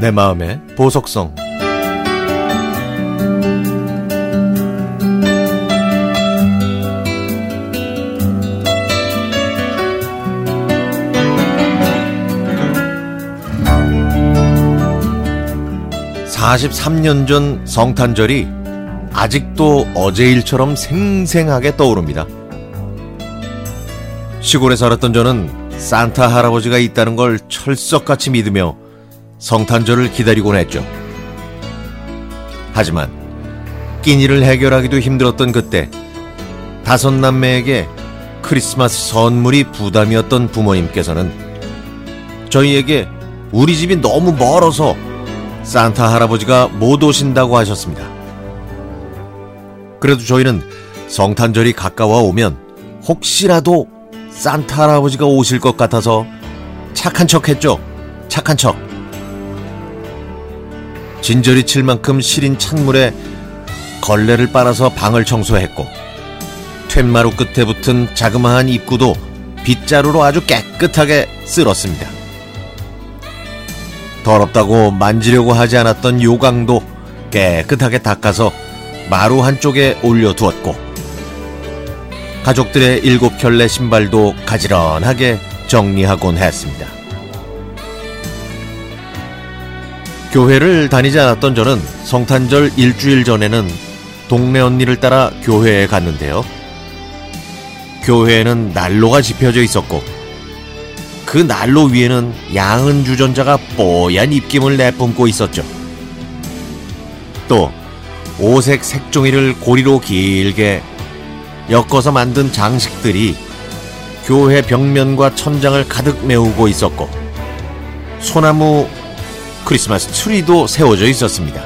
내 마음의 보석성 43년 전 성탄절이 아직도 어제 일처럼 생생하게 떠오릅니다. 시골에 살았던 저는 산타 할아버지가 있다는 걸 철석같이 믿으며 성탄절을 기다리곤 했죠. 하지만 끼니를 해결하기도 힘들었던 그때 다섯 남매에게 크리스마스 선물이 부담이었던 부모님께서는 저희에게 우리 집이 너무 멀어서 산타 할아버지가 못 오신다고 하셨습니다. 그래도 저희는 성탄절이 가까워 오면 혹시라도 산타 할아버지가 오실 것 같아서 착한 척 했죠. 착한 척. 진저리 칠 만큼 시린 찬물에 걸레를 빨아서 방을 청소했고 툇마루 끝에 붙은 자그마한 입구도 빗자루로 아주 깨끗하게 쓸었습니다. 더럽다고 만지려고 하지 않았던 요강도 깨끗하게 닦아서 마루 한쪽에 올려두었고 가족들의 일곱 켤레 신발도 가지런하게 정리하곤 했습니다. 교회를 다니지 않았던 저는 성탄절 일주일 전에는 동네 언니를 따라 교회에 갔는데요. 교회에는 난로가 지펴져 있었고 그 난로 위에는 양은 주전자가 뽀얀 입김을 내뿜고 있었죠. 또 오색 색종이를 고리로 길게 엮어서 만든 장식들이 교회 벽면과 천장을 가득 메우고 있었고 소나무 크리스마스 트리도 세워져 있었습니다.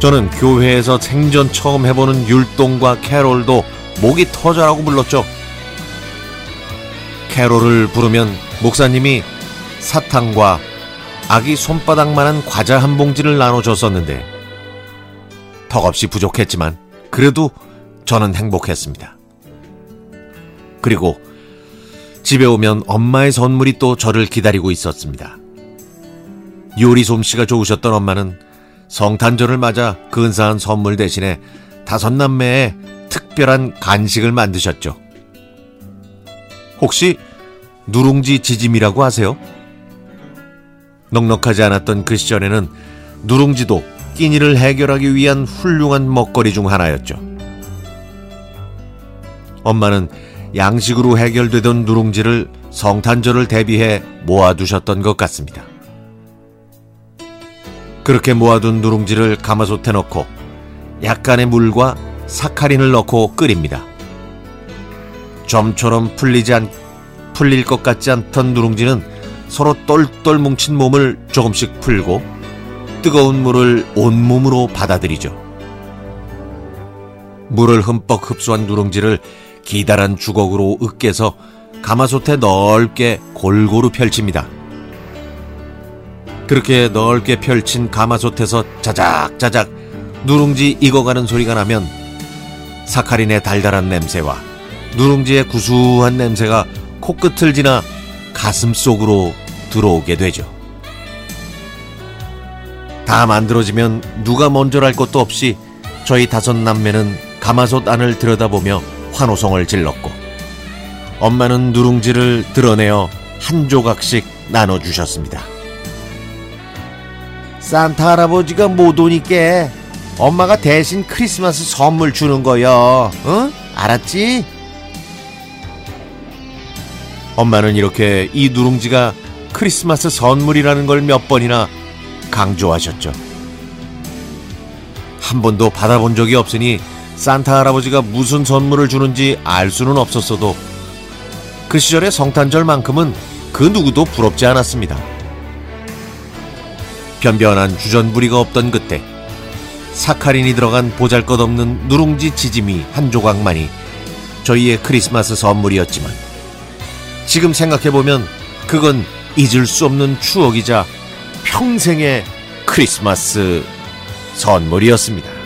저는 교회에서 생전 처음 해보는 율동과 캐롤도 목이 터져라고 불렀죠. 캐롤을 부르면 목사님이 사탕과 아기 손바닥만한 과자 한 봉지를 나눠줬었는데 턱없이 부족했지만 그래도 저는 행복했습니다. 그리고 집에 오면 엄마의 선물이 또 저를 기다리고 있었습니다. 요리 솜씨가 좋으셨던 엄마는 성탄절을 맞아 근사한 선물 대신에 다섯 남매의 특별한 간식을 만드셨죠. 혹시 누룽지 지짐이라고 아세요? 넉넉하지 않았던 그 시절에는 누룽지도 끼니를 해결하기 위한 훌륭한 먹거리 중 하나였죠. 엄마는 양식으로 해결되던 누룽지를 성탄절을 대비해 모아두셨던 것 같습니다. 그렇게 모아둔 누룽지를 가마솥에 넣고 약간의 물과 사카린을 넣고 끓입니다. 점처럼 풀리지 않, 풀릴 것 같지 않던 누룽지는 서로 똘똘 뭉친 몸을 조금씩 풀고 뜨거운 물을 온몸으로 받아들이죠. 물을 흠뻑 흡수한 누룽지를 기다란 주걱으로 으깨서 가마솥에 넓게 골고루 펼칩니다. 그렇게 넓게 펼친 가마솥에서 자작자작 누룽지 익어가는 소리가 나면 사카린의 달달한 냄새와 누룽지의 구수한 냄새가 코끝을 지나 가슴 속으로 들어오게 되죠. 다 만들어지면 누가 먼저랄 것도 없이 저희 다섯 남매는 가마솥 안을 들여다보며 환호성을 질렀고 엄마는 누룽지를 드러내어 한 조각씩 나눠주셨습니다. 산타 할아버지가 못 오니까 엄마가 대신 크리스마스 선물 주는 거요. 응? 알았지? 엄마는 이렇게 이 누룽지가 크리스마스 선물이라는 걸 몇 번이나 강조하셨죠. 한 번도 받아본 적이 없으니 산타 할아버지가 무슨 선물을 주는지 알 수는 없었어도 그 시절의 성탄절만큼은 그 누구도 부럽지 않았습니다. 변변한 주전부리가 없던 그때 사카린이 들어간 보잘것없는 누룽지 지짐이 한 조각만이 저희의 크리스마스 선물이었지만 지금 생각해보면 그건 잊을 수 없는 추억이자 평생의 크리스마스 선물이었습니다.